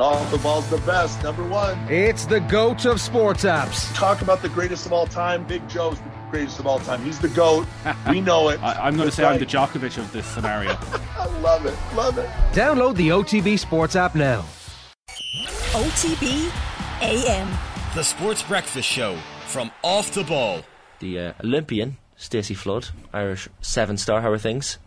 Off the ball's the best, number one. It's the GOAT of sports apps. Talk about the greatest of all time. Big Joe's the greatest of all time. He's the GOAT. We know it. I, am going to say right. I'm the Djokovic of this scenario. I love it. Love it. Download the OTB Sports app now. OTB AM. The Sports Breakfast Show from Off the Ball. The uh, Olympian, Stacey Flood, Irish seven star. How are things?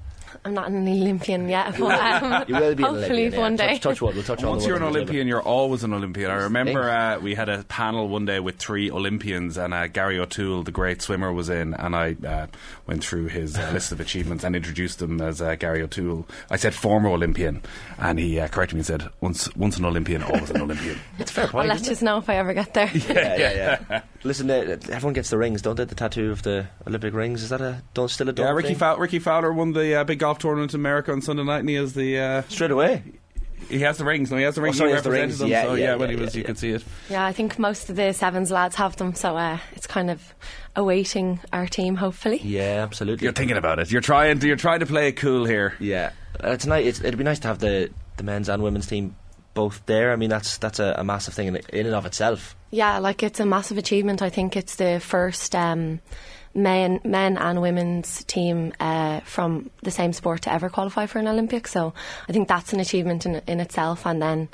I'm not an Olympian yet, but um, You will be an hopefully Olympian, yeah. one day. Touch, touch wood. We'll touch on Once you're an wood Olympian, you're always an Olympian. I remember uh, we had a panel one day with three Olympians, and uh, Gary O'Toole, the great swimmer, was in, and I uh, went through his uh, list of achievements and introduced him as uh, Gary O'Toole. I said former Olympian, and he uh, corrected me and said, "Once, once an Olympian, always an Olympian." It's a fair I'll point. let isn't know if I ever get there. it? yeah, yeah, yeah. Listen, uh, everyone gets the rings, don't they? The tattoo of the Olympic rings. Is that a don't still a yeah, done Rickie, thing? Fow- Rickie Fowler won the uh, big golf tournament in America on Sunday night, and he has the uh, Straight away. he has the rings. No, he has the rings. sorry, he he has the rings. them. Yeah, so yeah, yeah, when yeah, he was, yeah, you yeah. could see it. Yeah, I think most of the sevens lads have them, so uh, it's kind of awaiting our team, hopefully. Yeah, absolutely. You're thinking about it. You're trying. To, you're trying to play it cool here. Yeah, uh, it's nice. It's, it'd be nice to have the, the men's and women's team both there. I mean, that's that's a, a massive thing in, in and of itself. Yeah, like it's a massive achievement. I think it's the first um, men, men and women's team uh, from the same sport to ever qualify for an Olympic. So I think that's an achievement in, in itself. And then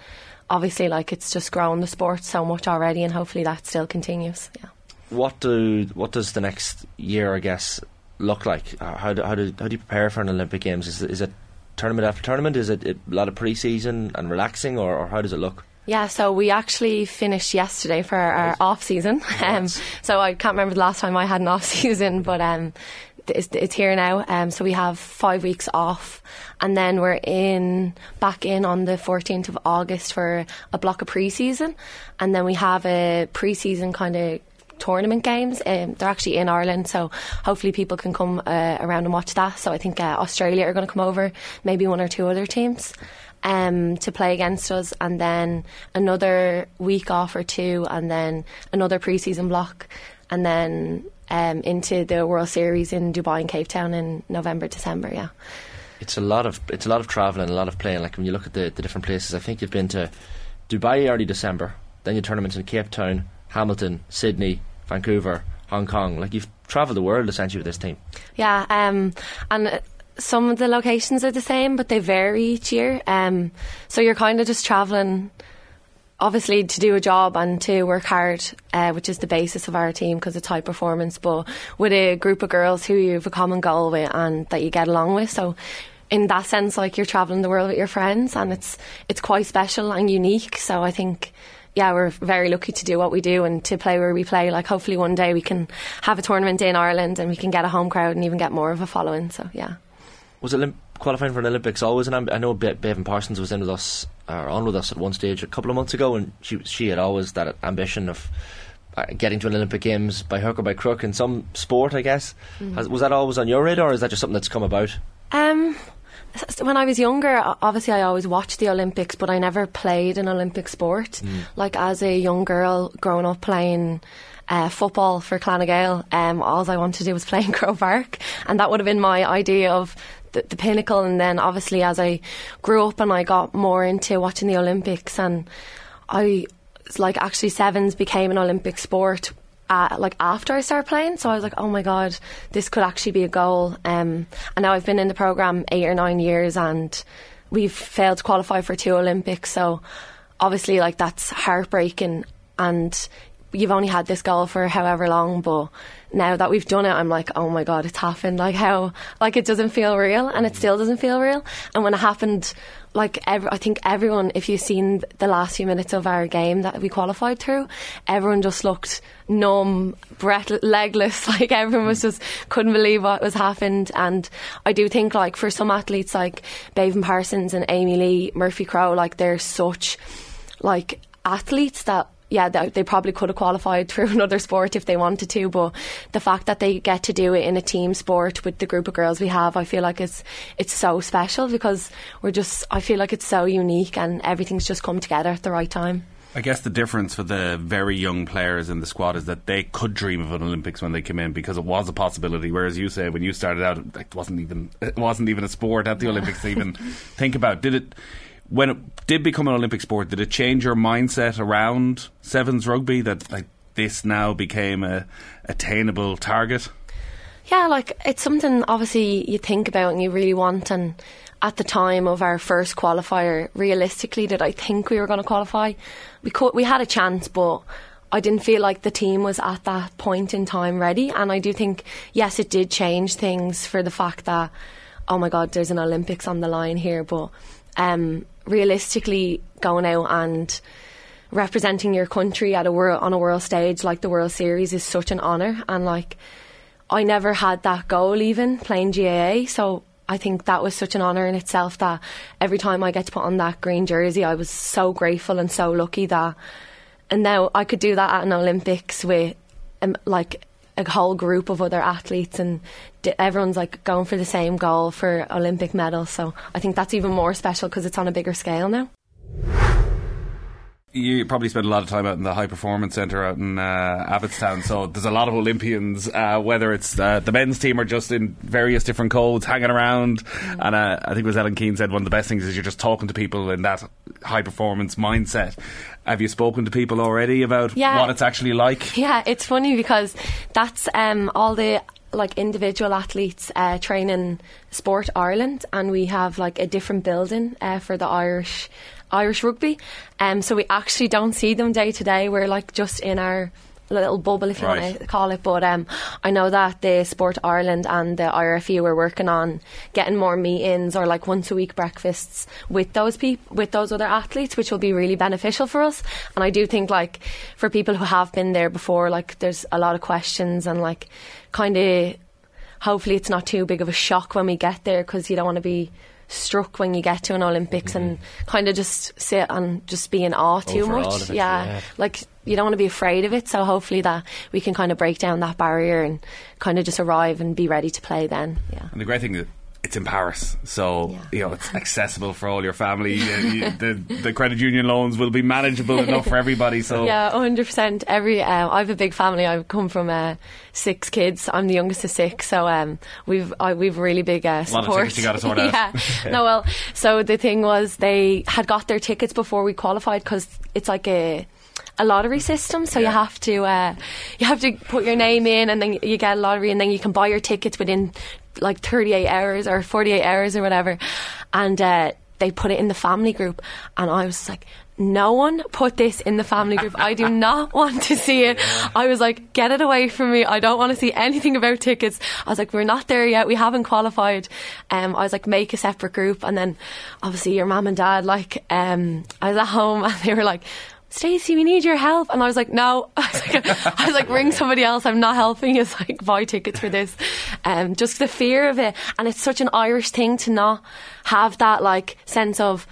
obviously, like it's just grown the sport so much already, and hopefully that still continues. Yeah. What do what does the next year, I guess, look like? Uh, How do, how do how do you prepare for an Olympic Games? Is is it tournament after tournament? Is it a lot of pre-season and relaxing, or, or how does it look? Yeah, so we actually finished yesterday for our off season. Um, so I can't remember the last time I had an off season, but um, it's, it's here now. Um, so we have five weeks off, and then we're in back in on the 14th of August for a block of pre-season, and then we have a pre-season kind of tournament games. Um, they're actually in Ireland, so hopefully people can come uh, around and watch that. So I think uh, Australia are going to come over, maybe one or two other teams. Um, to play against us, and then another week off or two, and then another pre-season block, and then um, into the World Series in Dubai and Cape Town in November, December. Yeah, It's a lot of it's a lot of traveling, a lot of playing. Like when you look at the, the different places, I think you've been to Dubai early December, then your tournaments in Cape Town, Hamilton, Sydney, Vancouver, Hong Kong. Like you've travelled the world essentially with this team. Yeah, um, and uh, some of the locations are the same, but they vary each year. Um, so you're kind of just traveling, obviously, to do a job and to work hard, uh, which is the basis of our team because it's high performance. But with a group of girls who you have a common goal with and that you get along with, so. In that sense, like you're traveling the world with your friends, and it's it's quite special and unique. So I think yeah, we're very lucky to do what we do and to play where we play. Like, hopefully, one day we can have a tournament in Ireland and we can get a home crowd and even get more of a following. So, yeah. Was Olymp- qualifying for an Olympics always an amb- I know Be- Beibhinn Parsons was in with us or on with us at one stage a couple of months ago, and she she had always that ambition of. Uh, getting to an Olympic Games by hook or by crook in some sport, I guess. Has, was that always on your radar, or is that just something that's come about? Um, when I was younger, obviously I always watched the Olympics, but I never played an Olympic sport. Like as a young girl growing up playing uh, football for Clonagale, um, all I wanted to do was play in Croke Park, and that would have been my idea of the, the pinnacle. And then obviously as I grew up and I got more into watching the Olympics, and I like actually sevens became an Olympic sport uh, like after I started playing. So I was like, oh my god, this could actually be a goal. Um, and now I've been in the program eight or nine years, and we've failed to qualify for two Olympics. So obviously, like that's heartbreaking, and you've only had this goal for however long, but. Now that we've done it, I'm like, oh my god, it's happened. Like how, like it doesn't feel real, and it still doesn't feel real. And when it happened, like ev- I think everyone, if you've seen the last few minutes of our game that we qualified through, everyone just looked numb, breath, legless. Like everyone was just couldn't believe what was happened. And I do think like for some athletes like Beibhinn Parsons and Amee-Leigh, Murphy Crowe, like they're such like athletes that yeah, they, they probably could have qualified through another sport if they wanted to, but the fact that they get to do it in a team sport with the group of girls we have, I feel like it's it's so special because we're just I feel like it's so unique and everything's just come together at the right time. I guess the difference for the very young players in the squad is that they could dream of an Olympics when they came in because it was a possibility. Whereas you say when you started out, it wasn't even it wasn't even a sport at the Olympics to even think about. Did it? When it did become an Olympic sport, did it change your mindset around sevens rugby that like this now became a attainable target? Yeah, like it's something obviously you think about and you really want. And at the time of our first qualifier, realistically, did I think we were going to qualify? We we had a chance, but I didn't feel like the team was at that point in time ready. And I do think, yes, it did change things for the fact that, oh my God, there's an Olympics on the line here. But um, realistically, going out and representing your country at a world on a world stage like the World Series is such an honour. And like, I never had that goal even playing GAA. So I think that was such an honour in itself that every time I get to put on that green jersey, I was so grateful and so lucky that. And now I could do that at an Olympics with um, like a whole group of other athletes and d- everyone's like going for the same goal for Olympic medals. So I think that's even more special because it's on a bigger scale now. you probably spend a lot of time out in the high performance centre out in uh, Abbottstown. So there's a lot of Olympians, uh, whether it's uh, the men's team or just in various different codes hanging around. Mm. And uh, I think it was Ellen Keane said one of the best things is you're just talking to people in that high performance mindset. Have you spoken to people already about Yeah. what it's actually like? Yeah, it's funny because that's um, all the like individual athletes uh, train in Sport Ireland, and we have like a different building uh, for the Irish Irish rugby. Um, so we actually don't see them day to day. We're like just in our little bubble, if you Right. want to call it. But um, I know that the Sport Ireland and the IRFU are working on getting more meetings or like once a week breakfasts with those people, with those other athletes, which will be really beneficial for us. And I do think like for people who have been there before, like there's a lot of questions and like kind of hopefully it's not too big of a shock when we get there because you don't want to be struck when you get to an Olympics and kind of just sit and just be in awe too Overawed much. yeah. yeah. like you don't want to be afraid of it. So hopefully that we can kind of break down that barrier and kind of just arrive and be ready to play then. Yeah. And the great thing is it's in Paris, so Yeah. you know it's accessible for all your family. Uh, you- the the credit union loans will be manageable enough for everybody. So Yeah, hundred percent. Every uh, I have a big family. I come from uh, six kids. I'm the youngest of six, so um, we've I, we've really big uh, lot of support. tickets you gotta sort out. yeah. No, well, so the thing was they had got their tickets before we qualified because it's like a a lottery system. So you have to uh, you have to put your name in, and then you get a lottery, and then you can buy your tickets within like 38 hours or 48 hours or whatever. And uh, they put it in the family group, and I was like. No one put this in the family group. I do not want to see it. I was like, get it away from me. I don't want to see anything about tickets. I was like, we're not there yet. We haven't qualified. Um, I was like, make a separate group. And then obviously your mum and dad, like, um, I was at home and they were like, Stacey, we need your help. And I was like, no. I was like, I was like, ring somebody else. I'm not helping. It's like, buy tickets for this. Um, just the fear of it. And it's such an Irish thing to not have that, like, sense of,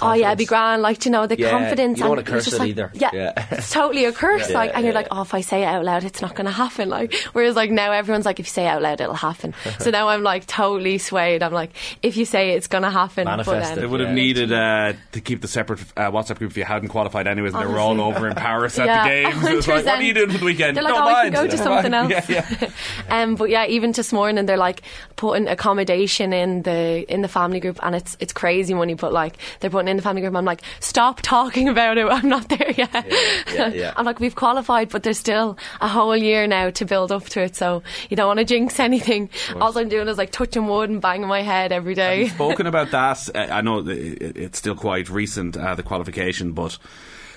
oh yeah, be grand. Like, you know, the Yeah, confidence. you don't and wanna curse it like- either. Yeah, Yeah. it's totally a curse. Yeah, like, and you're yeah. like, oh, if I say it out loud, it's not going to happen. Like, whereas like now everyone's like, if you say it out loud, it'll happen. so now I'm like totally swayed. I'm like, if you say it, it's going to happen. Manifest it, They would have Yeah. needed uh, to keep the separate uh, WhatsApp group if you hadn't qualified anyways, and they were all over in Paris at Yeah, the games. It was like, what are you doing for the weekend? They're like, Don't oh, I mind. can go to Don't something else. Yeah, yeah. um, but yeah, even this morning they're like putting accommodation in the in the family group, and it's it's crazy when you put like they're putting in the family group. I'm like, stop talking about it. I'm not there yet. yeah, yeah. I'm like, we've qualified, but there's still a whole year now to build up to it. So you don't want to jinx anything. All I'm doing is like touching wood and banging my head every day. spoken about that. I know it's still quite recent, uh, the qualification, but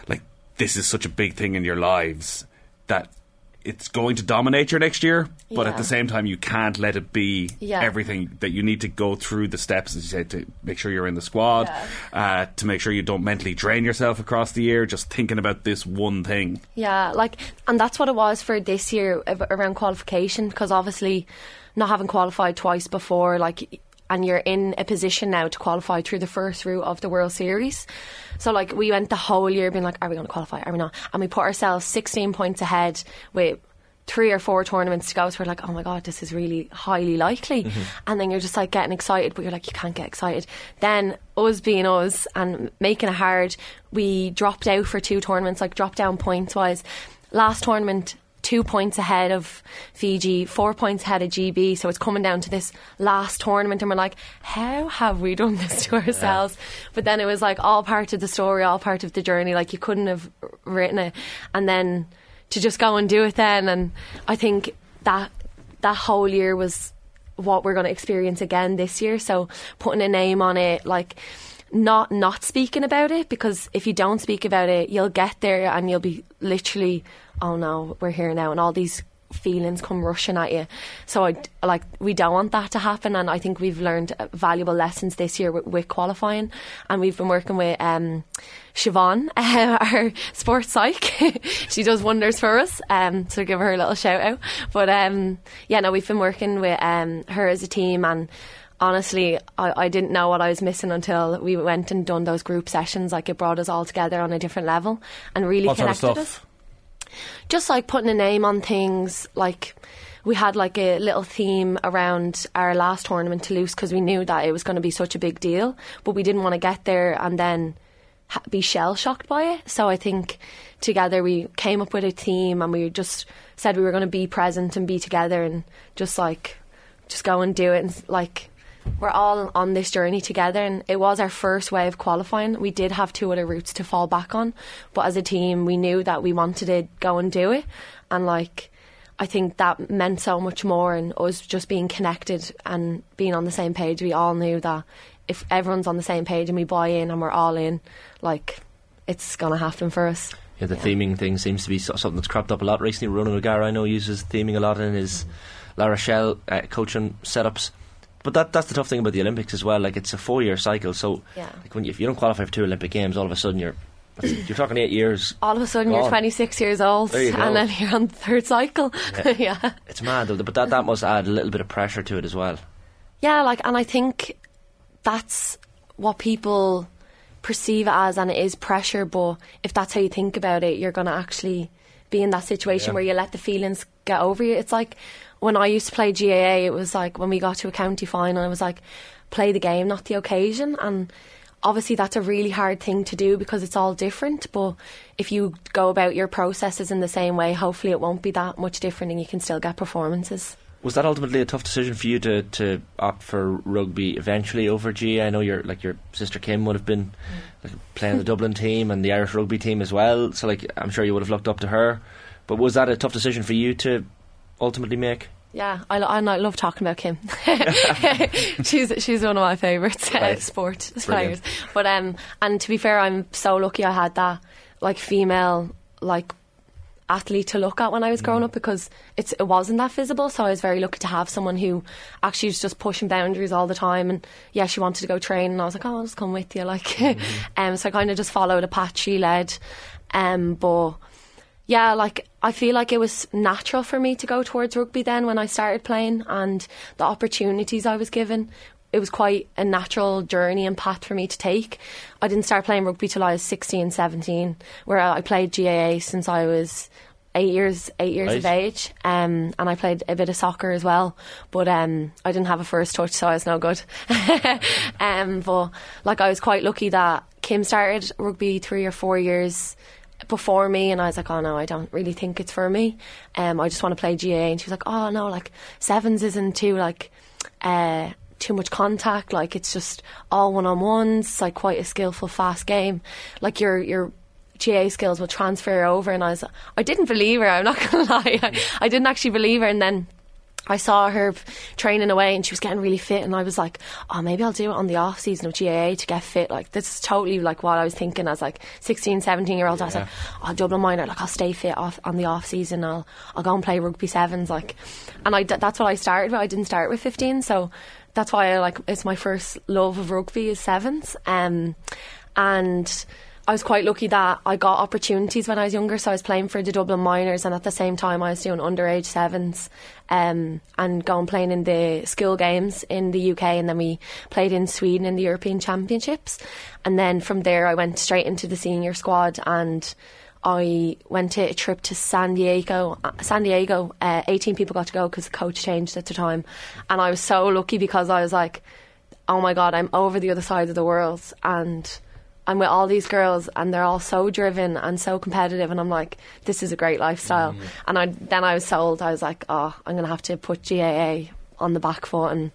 like this is such a big thing in your lives that it's going to dominate your next year. But at the same time, you can't let it be Yeah. everything. That you need to go through the steps, as you said, to make sure you're in the squad, uh, to make sure you don't mentally drain yourself across the year, just thinking about this one thing. Yeah, like, and that's what it was for this year around qualification because obviously not having qualified twice before, like, and you're in a position now to qualify through the first route of the World Series. So, like, we went the whole year being like, are we going to qualify? Are we not? And we put ourselves 16 points ahead with three or four tournaments to go. So we're like, oh my God, this is really highly likely. Mm-hmm. And then you're just like getting excited, but you're like, you can't get excited. Then, us being us and making it hard, we dropped out for two tournaments, like dropped down points wise. Last tournament, two points ahead of Fiji, four points ahead of GB. So it's coming down to this last tournament, and we're like, how have we done this to ourselves? But then it was like all part of the story, all part of the journey. Like you couldn't have written it, and then to just go and do it then. And I think that that whole year was what we're going to experience again this year. So putting a name on it, like not not speaking about it because if you don't speak about it, you'll get there and you'll be literally, oh no, we're here now, and all these feelings come rushing at you. So I like we don't want that to happen, and I think we've learned valuable lessons this year with, with qualifying, and we've been working with um, Siobhan, uh, our sports psych. she does wonders for us, um, so give her a little shout out. But um, yeah, no, we've been working with um, her as a team and honestly, I, I didn't know what I was missing until we went and done those group sessions. Like it brought us all together on a different level and really What sort of connected us. Just like putting a name on things, like we had like a little theme around our last tournament Toulouse because we knew that it was going to be such a big deal, but we didn't want to get there and then ha- be shell shocked by it. So I think together we came up with a theme and we just said we were going to be present and be together and just like just go and do it and like we're all on this journey together and it was our first way of qualifying. We did have two other routes to fall back on but as a team we knew that we wanted to go and do it. And like I think that meant so much more and us just being connected and being on the same page. We all knew that if everyone's on the same page and we buy in and we're all in like it's gonna happen for us. Yeah, the theming thing seems to be something that's cropped up a lot recently. Ronan O'Gara, I know, uses theming a lot in his La Rochelle uh, coaching setups. But that that's the tough thing about the Olympics as well. Like it's a four year cycle, so Yeah. like when you, if you don't qualify for two Olympic games, all of a sudden you're you're talking eight years. all of a sudden Gone. you're 26 years old There you go. and then you're on the third cycle yeah. It's mad, but that that must add a little bit of pressure to it as well. Yeah, like, and I think that's what people perceive it as, and it is pressure. But if that's how you think about it, you're going to actually be in that situation Yeah. where you let the feelings get over you. It's like when I used to play GAA, it was like when we got to a county final, it was like play the game, not the occasion. And obviously, that's a really hard thing to do because it's all different. But if you go about your processes in the same way, hopefully, it won't be that much different, and you can still get performances. Was that ultimately a tough decision for you to, to opt for rugby eventually over GAA? I know your like your sister Kim would have been mm. like, playing the Dublin team and the Irish rugby team as well. So like I'm sure you would have looked up to her. But was that a tough decision for you to ultimately make? Yeah, I, lo- I love talking about Kim. she's she's one of my favourites uh, Right. sport players. But um, and to be fair, I'm so lucky I had that like female like athlete to look at when I was growing up because it's it wasn't that visible. So I was very lucky to have someone who actually was just pushing boundaries all the time. And yeah, she wanted to go train, and I was like, oh, I'll just come with you. Like, um, so I kind of just followed a path she led. Um, but yeah, like I feel like it was natural for me to go towards rugby then when I started playing and the opportunities I was given. It was quite a natural journey and path for me to take. I didn't start playing rugby till I was 16, 17, where I played GAA since I was eight years, eight years of age, um, and I played a bit of soccer as well. But um, I didn't have a first touch, so I was no good. um, but like I was quite lucky that Kim started rugby three or four years before me and I was like, oh no, I don't really think it's for me. Um, I just want to play GAA and she was like, oh no, like sevens isn't too like uh, too much contact. Like it's just all one on ones. Like quite a skillful, fast game. Like your your GAA skills will transfer over. And I was, I didn't believe her. I'm not gonna lie, I, I didn't actually believe her. And then. I saw her training away and she was getting really fit and I was like, oh, maybe I'll do it on the off season of GAA to get fit. Like, this is totally like what I was thinking as like 16, 17 year old. I was like, oh, Dublin minor, like I'll stay fit off on the off season. I'll, I'll go and play rugby sevens. Like, and I, that's what I started with. I didn't start with 15. So that's why I like, it's my first love of rugby is sevens. Um, and I was quite lucky that I got opportunities when I was younger. So I was playing for the Dublin Minors, and at the same time, I was doing underage sevens um, and going playing in the school games in the UK. And then we played in Sweden in the European Championships. And then from there, I went straight into the senior squad and. I went to a trip to San Diego. uh, San Diego, uh, 18 people got to go because the coach changed at the time. And I was so lucky because I was like, oh my God, I'm over the other side of the world. And I'm with all these girls and they're all so driven and so competitive and I'm like this is a great lifestyle Mm. and I then I was sold I was like oh I'm gonna have to put GAA on the back foot and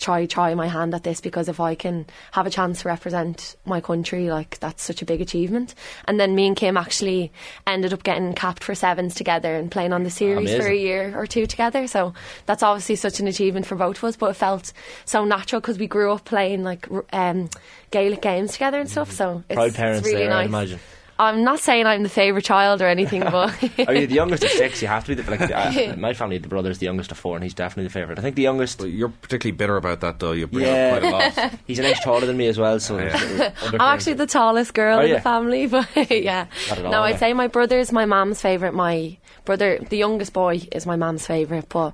try try my hand at this because if I can have a chance to represent my country like that's such a big achievement. And then me and Kim actually ended up getting capped for sevens together and playing on the series for a year or two together. So that's obviously such an achievement for both of us but it felt so natural because we grew up playing like um, Gaelic games together and stuff. So it's, Proud parents it's really there, I'd imagine. I'm not saying I'm the favourite child or anything but Are you the youngest of six? You have to be. The, like uh, my family, the brother's the youngest of four, and he's definitely the favourite. I think the youngest. But you're particularly bitter about that, though. You bring Yeah. up quite a lot. He's an inch taller than me as well, so I'm actually the tallest girl Are in the family, but yeah. Not all, No. I'd say my brother is my mum's favourite. My brother, the youngest boy, is my mum's favourite, but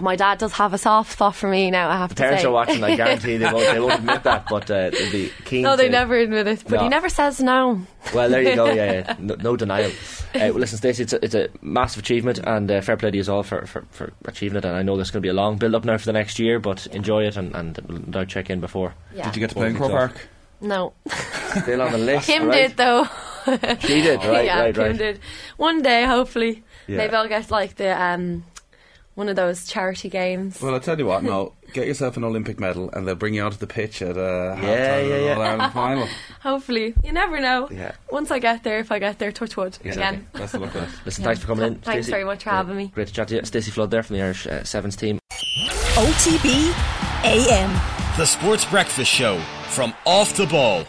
my dad does have a soft spot for me now, I have to parents say. are watching. I guarantee they won't. They won't admit that, but uh, they'll be keen. No, they to- never admit it, but No. he never says no. Well, there you go. Yeah, yeah. No, no denial. Uh, well, listen, Stacey, it's a, it's a massive achievement, and uh, fair play to you all for, for, for achieving it. And I know there's going to be a long build up now for the next year, but enjoy it and and no check in before. Yeah. Did you get to play in Croke Park? No. Still on the list. Kim right? did, though. She did. Right, yeah, right, Kim right. did. One day, hopefully. Yeah. Maybe I'll get like the um, one of those charity games. Well, I'll tell you what, no. Get yourself an Olympic medal and they'll bring you onto the pitch at a Yeah, yeah, yeah. All-Ireland final. Hopefully. You never know. Yeah. Once I get there, if I get there, touch wood again. Best of luck with it. Listen, Yeah. thanks for coming in. Thanks Stacey. very much for Yeah, having me. Great to chat to you. Stacey Flood there from the Irish uh, Sevens team. OTB AM. The Sports Breakfast Show from Off the Ball.